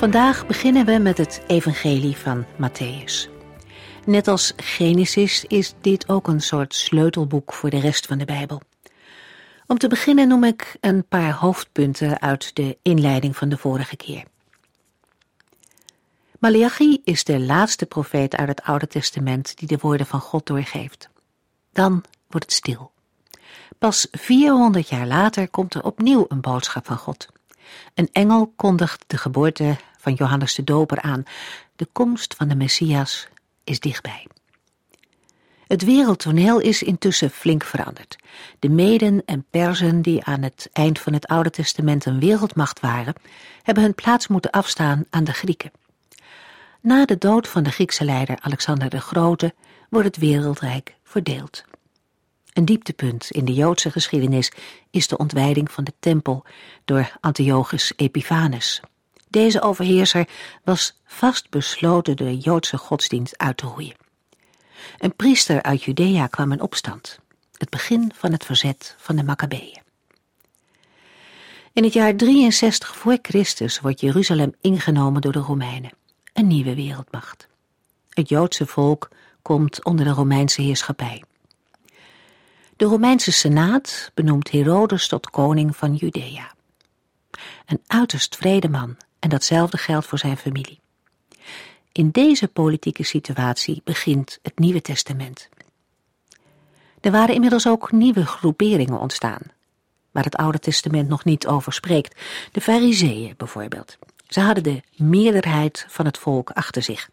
Vandaag beginnen we met het Evangelie van Matthäus. Net als Genesis is dit ook een soort sleutelboek voor de rest van de Bijbel. Om te beginnen noem ik een paar hoofdpunten uit de inleiding van de vorige keer. Malachi is de laatste profeet uit het Oude Testament die de woorden van God doorgeeft. Dan wordt het stil. Pas 400 jaar later komt er opnieuw een boodschap van God. Een engel kondigt de geboorte van Johannes de Doper aan. De komst van de Messias is dichtbij. Het wereldtoneel is intussen flink veranderd. De Meden en Perzen, die aan het eind van het Oude Testament een wereldmacht waren, hebben hun plaats moeten afstaan aan de Grieken. Na de dood van de Griekse leider Alexander de Grote wordt het wereldrijk verdeeld. Een dieptepunt in de Joodse geschiedenis is de ontwijding van de tempel door Antiochus Epiphanes. Deze overheerser was vastbesloten de Joodse godsdienst uit te roeien. Een priester uit Judea kwam in opstand, het begin van het verzet van de Maccabeeën. In het jaar 63 voor Christus wordt Jeruzalem ingenomen door de Romeinen, een nieuwe wereldmacht. Het Joodse volk komt onder de Romeinse heerschappij. De Romeinse Senaat benoemt Herodes tot koning van Judea. Een uiterst vrede man en datzelfde geldt voor zijn familie. In deze politieke situatie begint het Nieuwe Testament. Er waren inmiddels ook nieuwe groeperingen ontstaan, waar het Oude Testament nog niet over spreekt. De Fariseeën bijvoorbeeld. Ze hadden de meerderheid van het volk achter zich.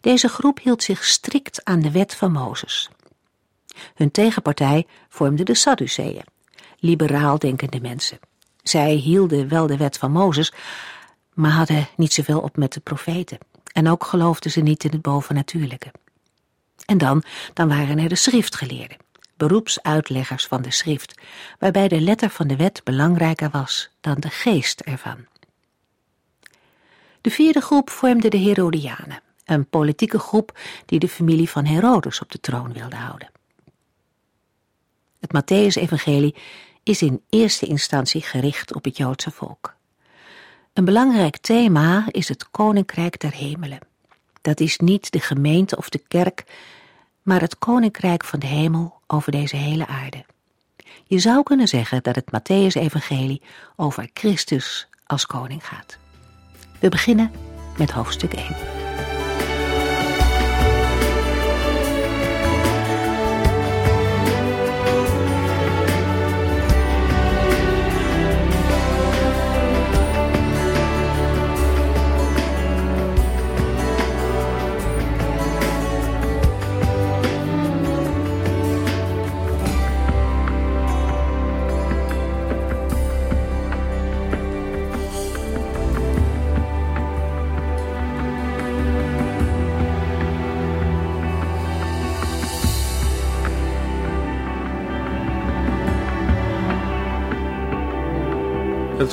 Deze groep hield zich strikt aan de wet van Mozes. Hun tegenpartij vormde de Sadduceeën, liberaal denkende mensen. Zij hielden wel de wet van Mozes, maar hadden niet zoveel op met de profeten. En ook geloofden ze niet in het bovennatuurlijke. En dan, dan waren er de schriftgeleerden, beroepsuitleggers van de schrift, waarbij de letter van de wet belangrijker was dan de geest ervan. De vierde groep vormde de Herodianen, een politieke groep die de familie van Herodes op de troon wilde houden. Het Matthäus-evangelie is in eerste instantie gericht op het Joodse volk. Een belangrijk thema is het Koninkrijk der Hemelen. Dat is niet de gemeente of de kerk, maar het Koninkrijk van de Hemel over deze hele aarde. Je zou kunnen zeggen dat het Matthäus-evangelie over Christus als koning gaat. We beginnen met hoofdstuk 1.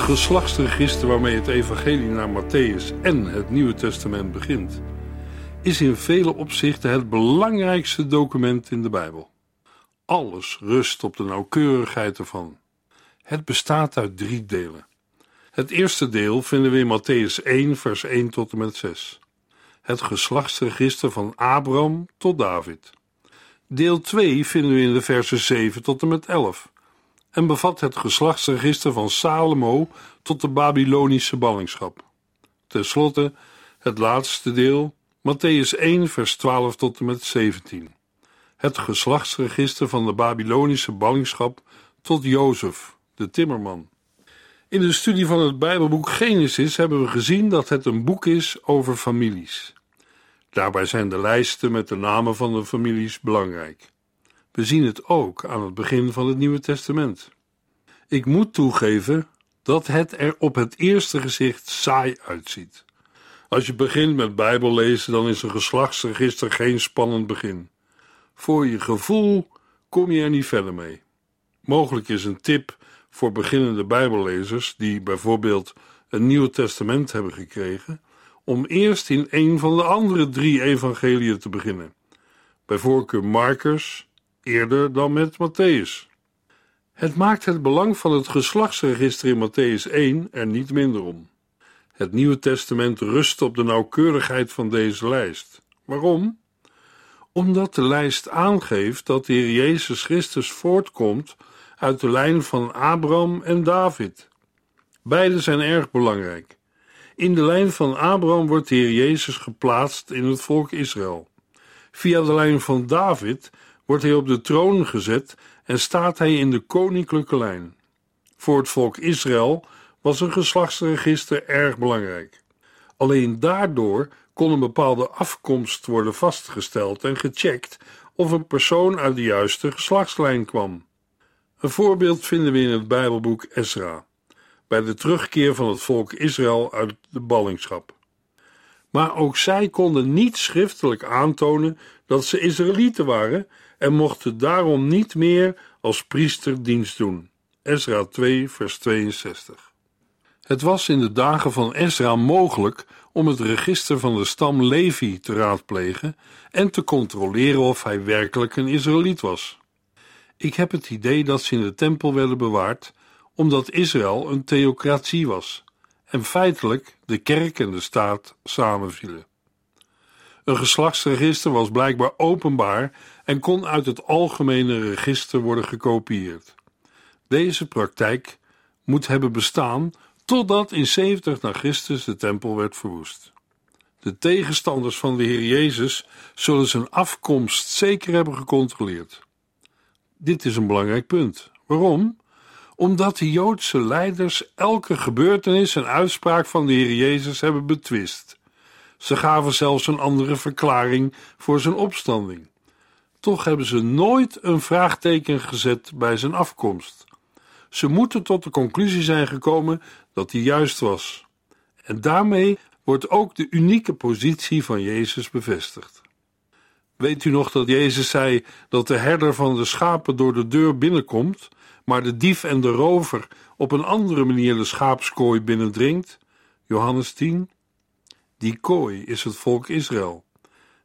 Geslachtsregister waarmee het evangelie naar Matthäus en het Nieuwe Testament begint, is in vele opzichten het belangrijkste document in de Bijbel. Alles rust op de nauwkeurigheid ervan. Het bestaat uit drie delen. Het eerste deel vinden we in Matthäus 1, vers 1 tot en met 6. Het geslachtsregister van Abraham tot David. Deel 2 vinden we in de versen 7 tot en met 11 en bevat het geslachtsregister van Salomo tot de Babylonische ballingschap. Ten slotte het laatste deel, Matthäus 1, vers 12 tot en met 17. Het geslachtsregister van de Babylonische ballingschap tot Jozef, de timmerman. In de studie van het Bijbelboek Genesis hebben we gezien dat het een boek is over families. Daarbij zijn de lijsten met de namen van de families belangrijk. We zien het ook aan het begin van het Nieuwe Testament. Ik moet toegeven dat het er op het eerste gezicht saai uitziet. Als je begint met Bijbel lezen, dan is een geslachtsregister geen spannend begin. Voor je gevoel kom je er niet verder mee. Mogelijk is een tip voor beginnende Bijbellezers die bijvoorbeeld een Nieuw Testament hebben gekregen, om eerst in een van de andere drie evangeliën te beginnen. Bij voorkeur Marcus, eerder dan met Matthäus. Het maakt het belang van het geslachtsregister in Matthäus 1 er niet minder om. Het Nieuwe Testament rust op de nauwkeurigheid van deze lijst. Waarom? Omdat de lijst aangeeft dat de Heer Jezus Christus voortkomt uit de lijn van Abraham en David. Beide zijn erg belangrijk. In de lijn van Abraham wordt de Heer Jezus geplaatst in het volk Israël. Via de lijn van David wordt hij op de troon gezet en staat hij in de koninklijke lijn. Voor het volk Israël was een geslachtsregister erg belangrijk. Alleen daardoor kon een bepaalde afkomst worden vastgesteld en gecheckt of een persoon uit de juiste geslachtslijn kwam. Een voorbeeld vinden we in het Bijbelboek Ezra, bij de terugkeer van het volk Israël uit de ballingschap. Maar ook zij konden niet schriftelijk aantonen dat ze Israëlieten waren en mochten daarom niet meer als priester dienst doen. Ezra 2, vers 62. Het was in de dagen van Ezra mogelijk om het register van de stam Levi te raadplegen en te controleren of hij werkelijk een Israëliet was. Ik heb het idee dat ze in de tempel werden bewaard, omdat Israël een theocratie was en feitelijk de kerk en de staat samenvielen. Een geslachtsregister was blijkbaar openbaar en kon uit het algemene register worden gekopieerd. Deze praktijk moet hebben bestaan totdat in 70 na Christus de tempel werd verwoest. De tegenstanders van de Heer Jezus zullen zijn afkomst zeker hebben gecontroleerd. Dit is een belangrijk punt. Waarom? Omdat de Joodse leiders elke gebeurtenis en uitspraak van de Heer Jezus hebben betwist. Ze gaven zelfs een andere verklaring voor zijn opstanding. Toch hebben ze nooit een vraagteken gezet bij zijn afkomst. Ze moeten tot de conclusie zijn gekomen dat hij juist was. En daarmee wordt ook de unieke positie van Jezus bevestigd. Weet u nog dat Jezus zei dat de herder van de schapen door de deur binnenkomt, maar de dief en de rover op een andere manier de schaapskooi binnendringt? Johannes 10. Die kooi is het volk Israël.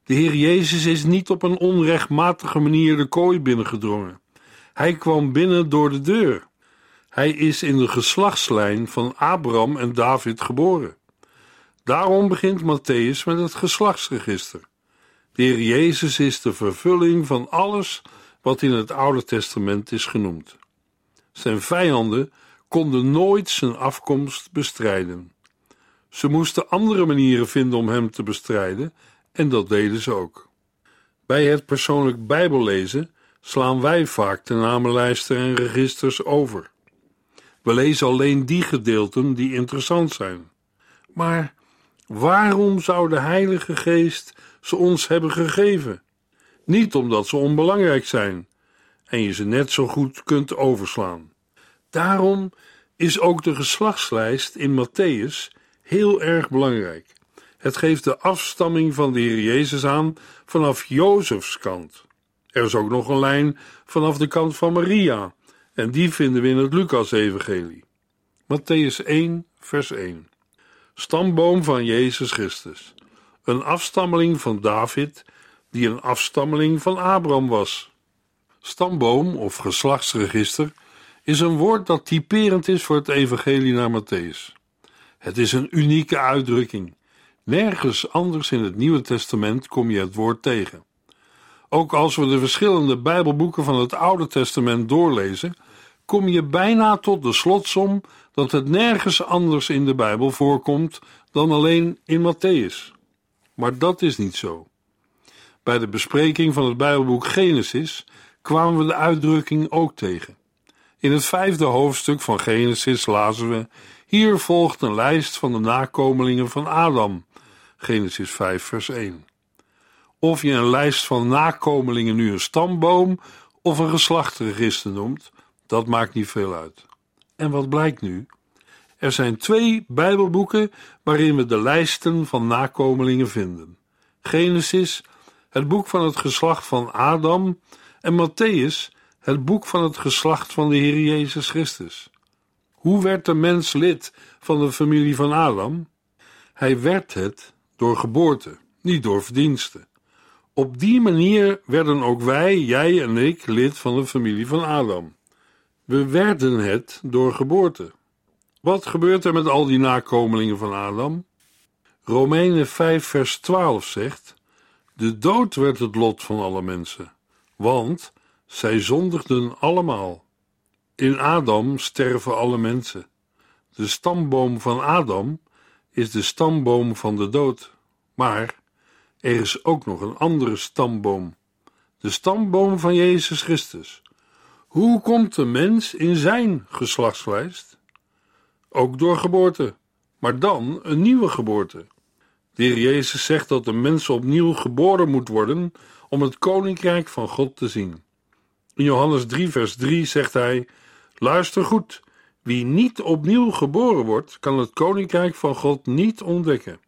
De Heer Jezus is niet op een onrechtmatige manier de kooi binnengedrongen. Hij kwam binnen door de deur. Hij is in de geslachtslijn van Abraham en David geboren. Daarom begint Matthäus met het geslachtsregister. De Heer Jezus is de vervulling van alles wat in het Oude Testament is genoemd. Zijn vijanden konden nooit zijn afkomst bestrijden. Ze moesten andere manieren vinden om hem te bestrijden, en dat deden ze ook. Bij het persoonlijk Bijbellezen slaan wij vaak de namenlijsten en registers over. We lezen alleen die gedeelten die interessant zijn. Maar waarom zou de Heilige Geest ze ons hebben gegeven? Niet omdat ze onbelangrijk zijn en je ze net zo goed kunt overslaan. Daarom is ook de geslachtslijst in Matthäus heel erg belangrijk. Het geeft de afstamming van de Heer Jezus aan vanaf Jozefs kant. Er is ook nog een lijn vanaf de kant van Maria, en die vinden we in het Lucas-evangelie. Matthäus 1, vers 1. Stamboom van Jezus Christus. Een afstammeling van David, die een afstammeling van Abraham was. Stamboom of geslachtsregister is een woord dat typerend is voor het evangelie naar Matthäus. Het is een unieke uitdrukking. Nergens anders in het Nieuwe Testament kom je het woord tegen. Ook als we de verschillende Bijbelboeken van het Oude Testament doorlezen, kom je bijna tot de slotsom dat het nergens anders in de Bijbel voorkomt dan alleen in Matthäus. Maar dat is niet zo. Bij de bespreking van het Bijbelboek Genesis kwamen we de uitdrukking ook tegen. In het vijfde hoofdstuk van Genesis lazen we: Hier volgt een lijst van de nakomelingen van Adam. Genesis 5, vers 1. Of je een lijst van nakomelingen nu een stamboom of een geslachtregister noemt, dat maakt niet veel uit. En wat blijkt nu? Er zijn twee Bijbelboeken waarin we de lijsten van nakomelingen vinden: Genesis, het boek van het geslacht van Adam, en Matthäus, het boek van het geslacht van de Heer Jezus Christus. Hoe werd de mens lid van de familie van Adam? Hij werd het door geboorte, niet door verdiensten. Op die manier werden ook wij, jij en ik, lid van de familie van Adam. We werden het door geboorte. Wat gebeurt er met al die nakomelingen van Adam? Romeinen 5, vers 12 zegt: De dood werd het lot van alle mensen, want zij zondigden allemaal. In Adam sterven alle mensen. De stamboom van Adam is de stamboom van de dood. Maar er is ook nog een andere stamboom, de stamboom van Jezus Christus. Hoe komt de mens in zijn geslachtslijst? Ook door geboorte, maar dan een nieuwe geboorte. De Heer Jezus zegt dat de mens opnieuw geboren moet worden om het koninkrijk van God te zien. In Johannes 3, vers 3 zegt hij: Luister goed, wie niet opnieuw geboren wordt, kan het koninkrijk van God niet ontdekken.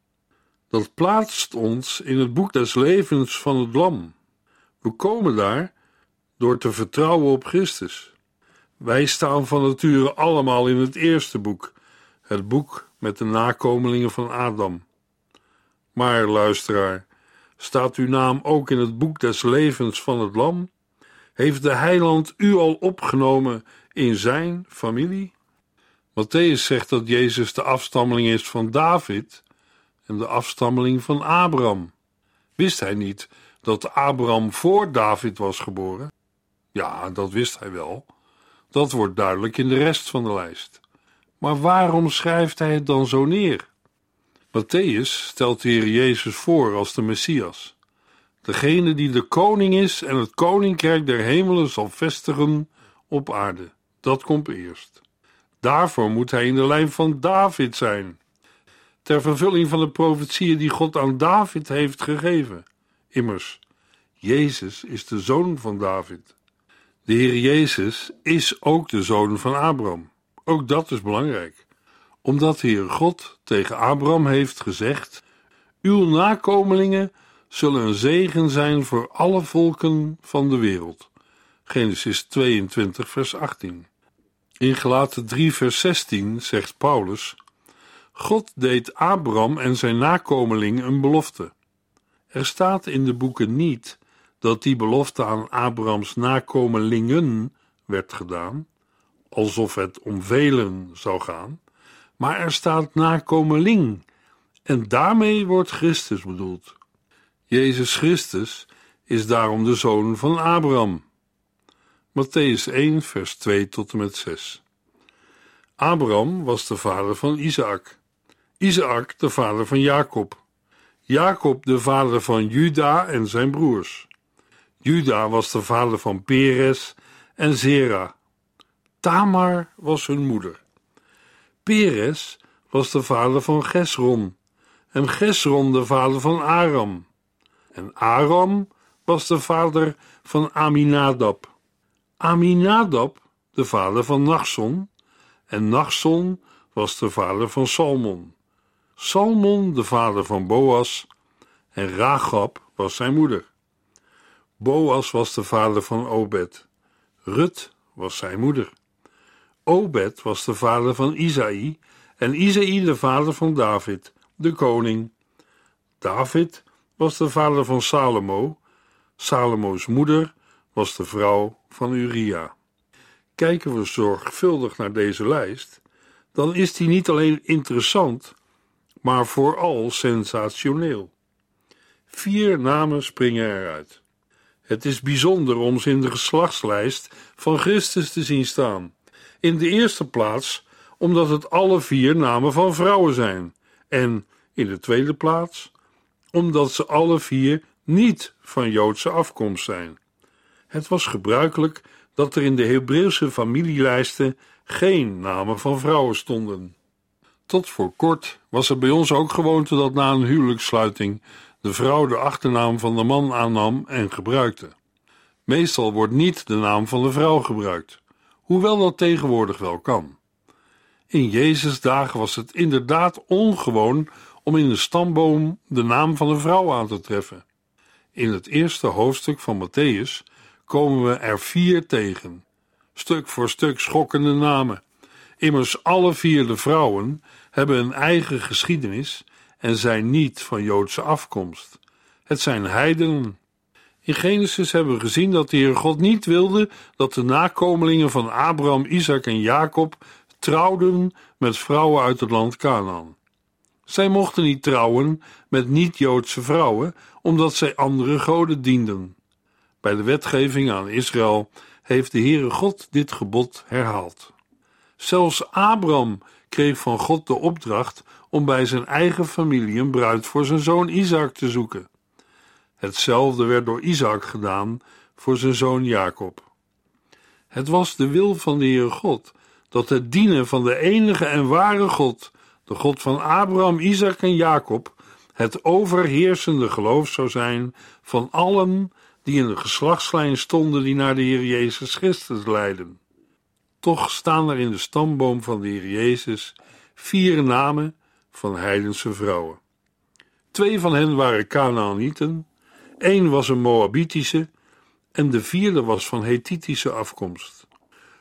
Dat plaatst ons in het boek des levens van het Lam. We komen daar door te vertrouwen op Christus. Wij staan van nature allemaal in het eerste boek, het boek met de nakomelingen van Adam. Maar, luisteraar, staat uw naam ook in het boek des levens van het Lam? Heeft de heiland u al opgenomen in zijn familie? Matthäus zegt dat Jezus de afstammeling is van David en de afstammeling van Abraham. Wist hij niet dat Abraham voor David was geboren? Ja, dat wist hij wel. Dat wordt duidelijk in de rest van de lijst. Maar waarom schrijft hij het dan zo neer? Matthäus stelt de Heer Jezus voor als de Messias, degene die de koning is en het koninkrijk der hemelen zal vestigen op aarde. Dat komt eerst. Daarvoor moet hij in de lijn van David zijn, ter vervulling van de profetieën die God aan David heeft gegeven. Immers, Jezus is de zoon van David. De Heer Jezus is ook de zoon van Abraham. Ook dat is belangrijk, omdat de Heer God tegen Abraham heeft gezegd: Uw nakomelingen zullen een zegen zijn voor alle volken van de wereld. Genesis 22, vers 18. In Gelaten 3, vers 16 zegt Paulus: God deed Abraham en zijn nakomeling een belofte. Er staat in de boeken niet dat die belofte aan Abrahams nakomelingen werd gedaan, alsof het om velen zou gaan, maar er staat nakomeling en daarmee wordt Christus bedoeld. Jezus Christus is daarom de zoon van Abraham. Matthäus 1, vers 2 tot en met 6. Abraham was de vader van Isaac, Isaac de vader van Jacob, Jacob de vader van Juda en zijn broers. Juda was de vader van Peres en Zera. Tamar was hun moeder. Peres was de vader van Gesron en Gesron de vader van Aram. En Aram was de vader van Aminadab. Aminadab de vader van Nachson en Nachson was de vader van Salmon. Salmon de vader van Boas en Rachab was zijn moeder. Boas was de vader van Obed. Rut was zijn moeder. Obed was de vader van Isaï en Isaï de vader van David, de koning. David was de vader van Salomo. Salomo's moeder was de vrouw van Uria. Kijken we zorgvuldig naar deze lijst, dan is die niet alleen interessant, maar vooral sensationeel. Vier namen springen eruit. Het is bijzonder om ze in de geslachtslijst van Christus te zien staan. In de eerste plaats omdat het alle vier namen van vrouwen zijn, en in de tweede plaats omdat ze alle vier niet van Joodse afkomst zijn. Het was gebruikelijk dat er in de Hebreeuwse familielijsten geen namen van vrouwen stonden. Tot voor kort was het bij ons ook gewoonte dat na een huwelijkssluiting de vrouw de achternaam van de man aannam en gebruikte. Meestal wordt niet de naam van de vrouw gebruikt, hoewel dat tegenwoordig wel kan. In Jezus' dagen was het inderdaad ongewoon om in de stamboom de naam van een vrouw aan te treffen. In het eerste hoofdstuk van Matthäus komen we er vier tegen, stuk voor stuk schokkende namen. Immers alle vier de vrouwen hebben een eigen geschiedenis en zijn niet van Joodse afkomst. Het zijn heidenen. In Genesis hebben we gezien dat de Heer God niet wilde dat de nakomelingen van Abraham, Isaac en Jacob trouwden met vrouwen uit het land Canaan. Zij mochten niet trouwen met niet-Joodse vrouwen, omdat zij andere goden dienden. Bij de wetgeving aan Israël heeft de Heere God dit gebod herhaald. Zelfs Abraham kreeg van God de opdracht om bij zijn eigen familie een bruid voor zijn zoon Isaac te zoeken. Hetzelfde werd door Isaac gedaan voor zijn zoon Jacob. Het was de wil van de Heere God dat het dienen van de enige en ware God, de God van Abraham, Isaac en Jacob, het overheersende geloof zou zijn van allen die in de geslachtslijn stonden die naar de Heer Jezus Christus leiden. Toch staan er in de stamboom van de Heer Jezus vier namen van heidense vrouwen. Twee van hen waren Canaanieten, één was een Moabitische en de vierde was van Hethitische afkomst.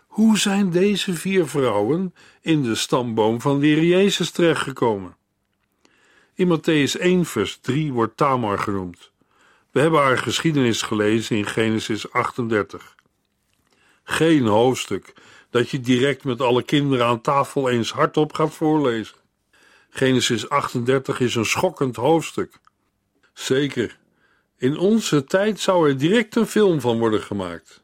Hoe zijn deze vier vrouwen in de stamboom van de Heer Jezus terechtgekomen? In Matthäus 1, vers 3 wordt Tamar genoemd. We hebben haar geschiedenis gelezen in Genesis 38. Geen hoofdstuk dat je direct met alle kinderen aan tafel eens hardop gaat voorlezen. Genesis 38 is een schokkend hoofdstuk. Zeker, in onze tijd zou er direct een film van worden gemaakt.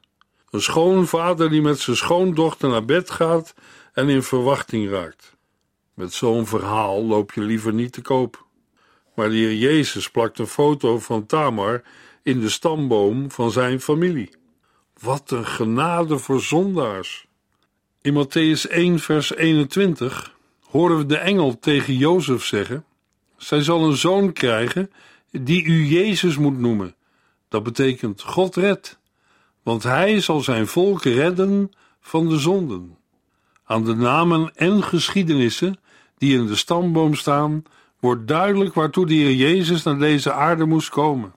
Een schoonvader die met zijn schoondochter naar bed gaat en in verwachting raakt. Met zo'n verhaal loop je liever niet te koop. Maar de Heer Jezus plakt een foto van Tamar in de stamboom van zijn familie. Wat een genade voor zondaars! In Matthäus 1, vers 21 horen we de engel tegen Jozef zeggen: Zij zal een zoon krijgen die u Jezus moet noemen. Dat betekent God redt, want hij zal zijn volk redden van de zonden. Aan de namen en geschiedenissen die in de stamboom staan, wordt duidelijk waartoe Heer Jezus naar deze aarde moest komen.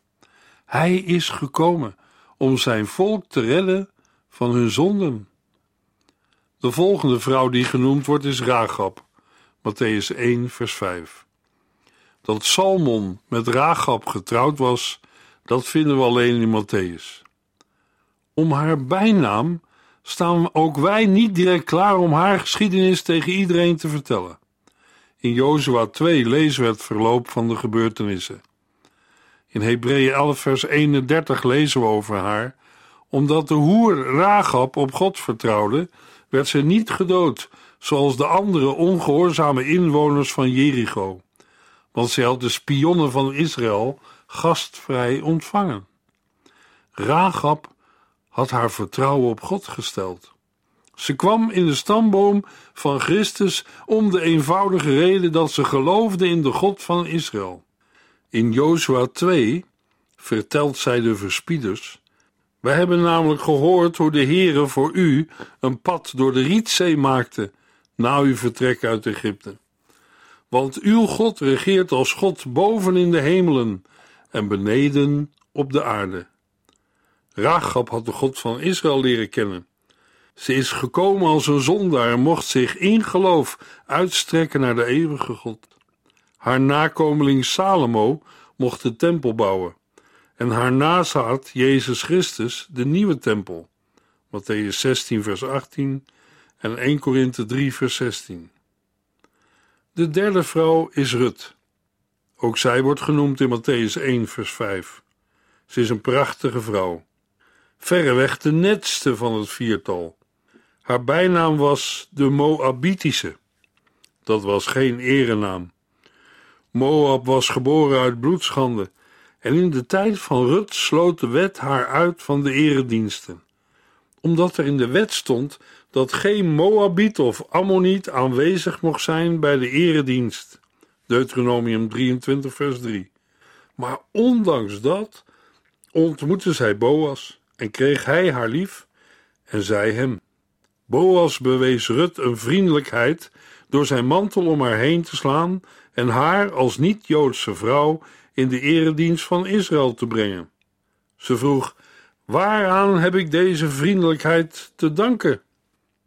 Hij is gekomen om zijn volk te redden van hun zonden. De volgende vrouw die genoemd wordt is Ragab, Matthäus 1, vers 5. Dat Salmon met Ragab getrouwd was, dat vinden we alleen in Matthäus. Om haar bijnaam staan ook wij niet direct klaar om haar geschiedenis tegen iedereen te vertellen. In Jozua 2 lezen we het verloop van de gebeurtenissen. In Hebreeën 11 vers 31 lezen we over haar, omdat de hoer Ragab op God vertrouwde, werd ze niet gedood, zoals de andere ongehoorzame inwoners van Jericho, want zij had de spionnen van Israël gastvrij ontvangen. Ragab had haar vertrouwen op God gesteld. Ze kwam in de stamboom van Christus om de eenvoudige reden dat ze geloofde in de God van Israël. In Jozua 2 vertelt zij de verspieders wij hebben namelijk gehoord hoe de Heere voor u een pad door de Rietzee maakte na uw vertrek uit Egypte. Want uw God regeert als God boven in de hemelen en beneden op de aarde. Rachab had de God van Israël leren kennen. Ze is gekomen als een zondaar en mocht zich in geloof uitstrekken naar de eeuwige God. Haar nakomeling Salomo mocht de tempel bouwen en haar nazaat Jezus Christus de nieuwe tempel. Matthäus 16 vers 18 en 1 Korinthe 3 vers 16. De derde vrouw is Rut. Ook zij wordt genoemd in Matthäus 1 vers 5. Ze is een prachtige vrouw, verreweg de netste van het viertal. Haar bijnaam was de Moabitische. Dat was geen erenaam. Moab was geboren uit bloedschande en in de tijd van Rut sloot de wet haar uit van de erediensten, omdat er in de wet stond dat geen Moabiet of Ammoniet aanwezig mocht zijn bij de eredienst. Deuteronomium 23, vers 3. Maar ondanks dat ontmoette zij Boas en kreeg hij haar lief en zij hem. Boas bewees Rut een vriendelijkheid door zijn mantel om haar heen te slaan en haar als niet-Joodse vrouw in de eredienst van Israël te brengen. Ze vroeg: Waaraan heb ik deze vriendelijkheid te danken?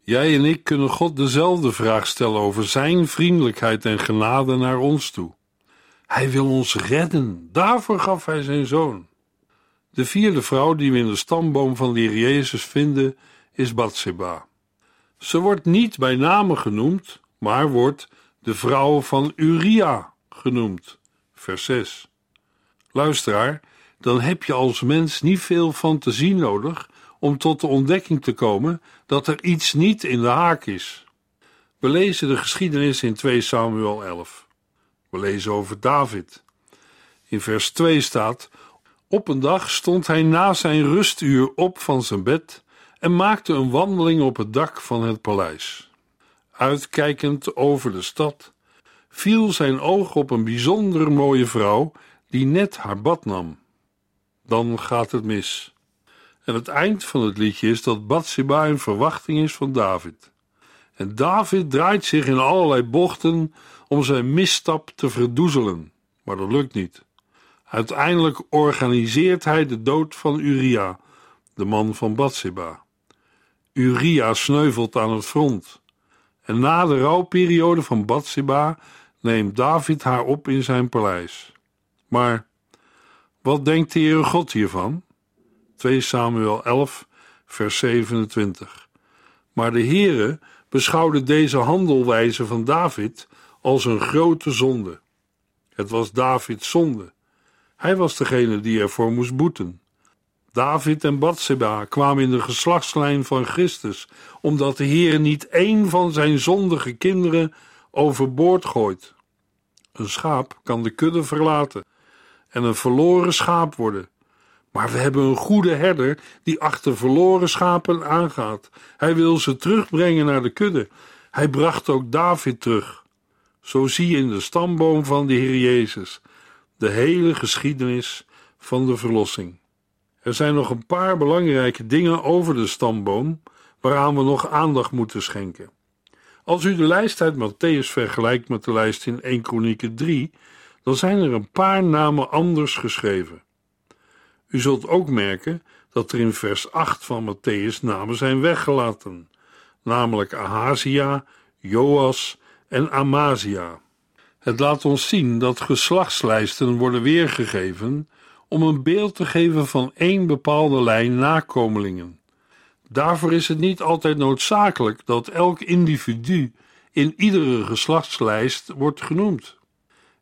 Jij en ik kunnen God dezelfde vraag stellen over zijn vriendelijkheid en genade naar ons toe. Hij wil ons redden, daarvoor gaf hij zijn zoon. De vierde vrouw die we in de stamboom van de Jezus vinden, is Bathseba. Ze wordt niet bij name genoemd, maar wordt de vrouw van Uria genoemd. Vers 6. Luisteraar, dan heb je als mens niet veel fantasie nodig om tot de ontdekking te komen dat er iets niet in de haak is. We lezen de geschiedenis in 2 Samuel 11. We lezen over David. In vers 2 staat: Op een dag stond hij na zijn rustuur op van zijn bed en maakte een wandeling op het dak van het paleis. Uitkijkend over de stad viel zijn oog op een bijzonder mooie vrouw die net haar bad nam. Dan gaat het mis. En het eind van het liedje is dat Bathsheba een verwachting is van David. En David draait zich in allerlei bochten om zijn misstap te verdoezelen, maar dat lukt niet. Uiteindelijk organiseert hij de dood van Uria, de man van Bathsheba. Uria sneuvelt aan het front. En na de rouwperiode van Bathsheba neemt David haar op in zijn paleis. Maar wat denkt de Heere God hiervan? 2 Samuel 11, vers 27. Maar de Heere beschouwde deze handelwijze van David als een grote zonde. Het was Davids zonde. Hij was degene die ervoor moest boeten. David en Bathseba kwamen in de geslachtslijn van Christus, omdat de Heer niet één van zijn zondige kinderen overboord gooit. Een schaap kan de kudde verlaten en een verloren schaap worden. Maar we hebben een goede herder die achter verloren schapen aangaat. Hij wil ze terugbrengen naar de kudde. Hij bracht ook David terug. Zo zie je in de stamboom van de Heer Jezus de hele geschiedenis van de verlossing. Er zijn nog een paar belangrijke dingen over de stamboom waaraan we nog aandacht moeten schenken. Als u de lijst uit Matthäus vergelijkt met de lijst in 1 Kronieken 3, dan zijn er een paar namen anders geschreven. U zult ook merken dat er in vers 8 van Matthäus namen zijn weggelaten, namelijk Ahazia, Joas en Amazia. Het laat ons zien dat geslachtslijsten worden weergegeven om een beeld te geven van één bepaalde lijn nakomelingen. Daarvoor is het niet altijd noodzakelijk dat elk individu in iedere geslachtslijst wordt genoemd.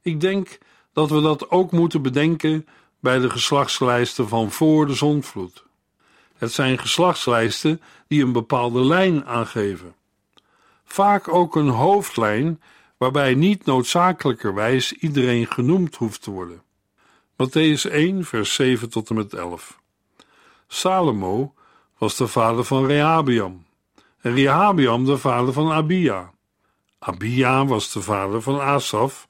Ik denk dat we dat ook moeten bedenken bij de geslachtslijsten van voor de zondvloed. Het zijn geslachtslijsten die een bepaalde lijn aangeven. Vaak ook een hoofdlijn waarbij niet noodzakelijkerwijs iedereen genoemd hoeft te worden. Matthäus 1, vers 7 tot en met 11. Salomo was de vader van Rehabiam en Rehabiam de vader van Abia. Abia was de vader van Asaf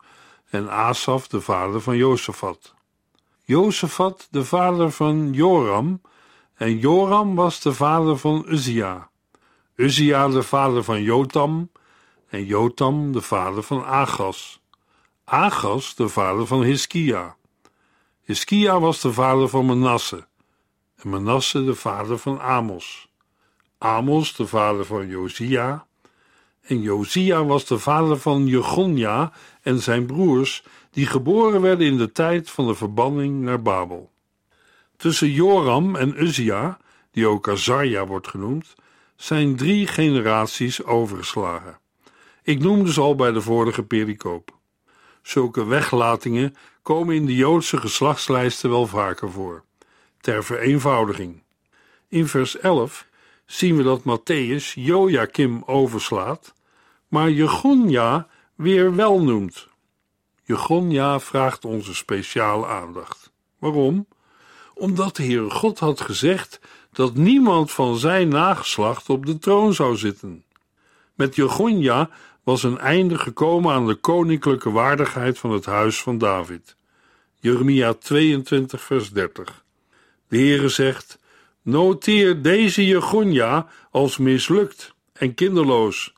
en Asaf de vader van Jozefat. Jozefat de vader van Joram en Joram was de vader van Uzia. Uzia de vader van Jotam en Jotam de vader van Agas. Agas de vader van Hiskia. Hiskia was de vader van Manasse en Manasse de vader van Amos. Amos de vader van Josia en Josia was de vader van Jegonja en zijn broers, die geboren werden in de tijd van de verbanning naar Babel. Tussen Joram en Uzia, die ook Azarja wordt genoemd, zijn drie generaties overgeslagen. Ik noemde ze al bij de vorige pericoop. Zulke weglatingen komen in de Joodse geslachtslijsten wel vaker voor, ter vereenvoudiging. In vers 11 zien we dat Matthäus Joachim overslaat, maar Jegonja weer wel noemt. Jegonja vraagt onze speciale aandacht. Waarom? Omdat de Heere God had gezegd dat niemand van zijn nageslacht op de troon zou zitten. Met Jegonja was een einde gekomen aan de koninklijke waardigheid van het huis van David. Jeremia 22, vers 30. De Heere zegt: Noteer deze Jegonja als mislukt en kinderloos,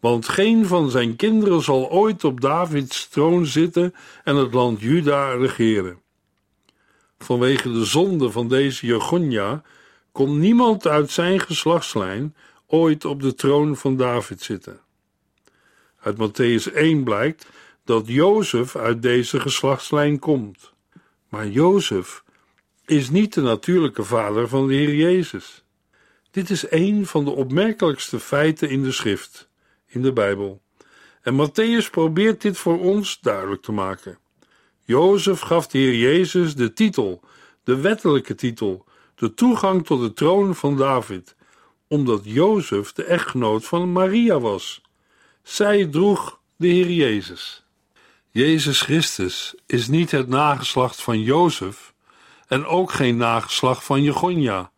want geen van zijn kinderen zal ooit op Davids troon zitten en het land Juda regeren. Vanwege de zonde van deze Jegonja kon niemand uit zijn geslachtslijn ooit op de troon van David zitten. Uit Matthäus 1 blijkt dat Jozef uit deze geslachtslijn komt. Maar Jozef is niet de natuurlijke vader van de Heer Jezus. Dit is een van de opmerkelijkste feiten in de schrift, in de Bijbel. En Matthäus probeert dit voor ons duidelijk te maken. Jozef gaf de Heer Jezus de titel, de wettelijke titel, de toegang tot de troon van David, omdat Jozef de echtgenoot van Maria was. Zij droeg de Heer Jezus. Jezus Christus is niet het nageslacht van Jozef en ook geen nageslacht van Jegonja,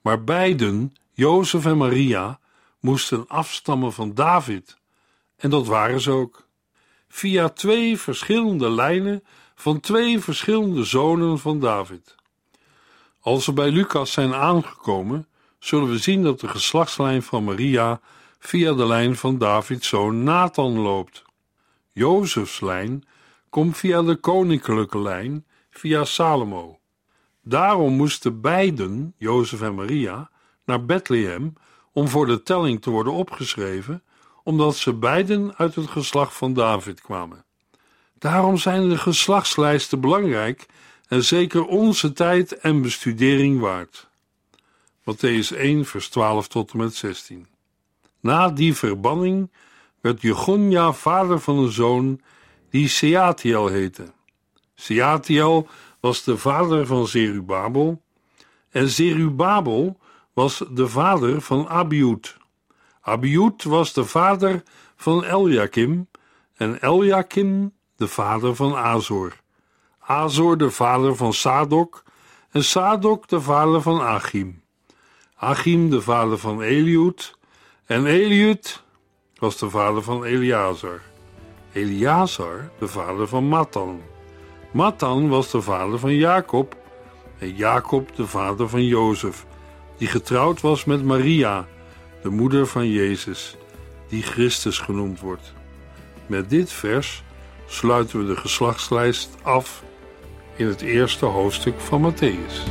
maar beiden, Jozef en Maria, moesten afstammen van David. En dat waren ze ook. Via twee verschillende lijnen van twee verschillende zonen van David. Als we bij Lucas zijn aangekomen, zullen we zien dat de geslachtslijn van Maria via de lijn van Davids zoon Nathan loopt. Jozefs lijn komt via de koninklijke lijn, via Salomo. Daarom moesten beiden, Jozef en Maria, naar Bethlehem om voor de telling te worden opgeschreven, omdat ze beiden uit het geslacht van David kwamen. Daarom zijn de geslachtslijsten belangrijk en zeker onze tijd en bestudering waard. Matthäus 1, vers 12 tot en met 16. Na die verbanning werd Jegonja vader van een zoon die Seatiel heette. Seatiel was de vader van Zerubabel en Zerubabel was de vader van Abiud. Abiud was de vader van Eliakim en Eliakim de vader van Azor. Azor de vader van Sadok en Sadok de vader van Achim. Achim de vader van Eliud en Eliud was de vader van Eleazar. Eleazar de vader van Matan. Matan was de vader van Jacob en Jacob de vader van Jozef, die getrouwd was met Maria, de moeder van Jezus, die Christus genoemd wordt. Met dit vers sluiten we de geslachtslijst af in het eerste hoofdstuk van Matthäus.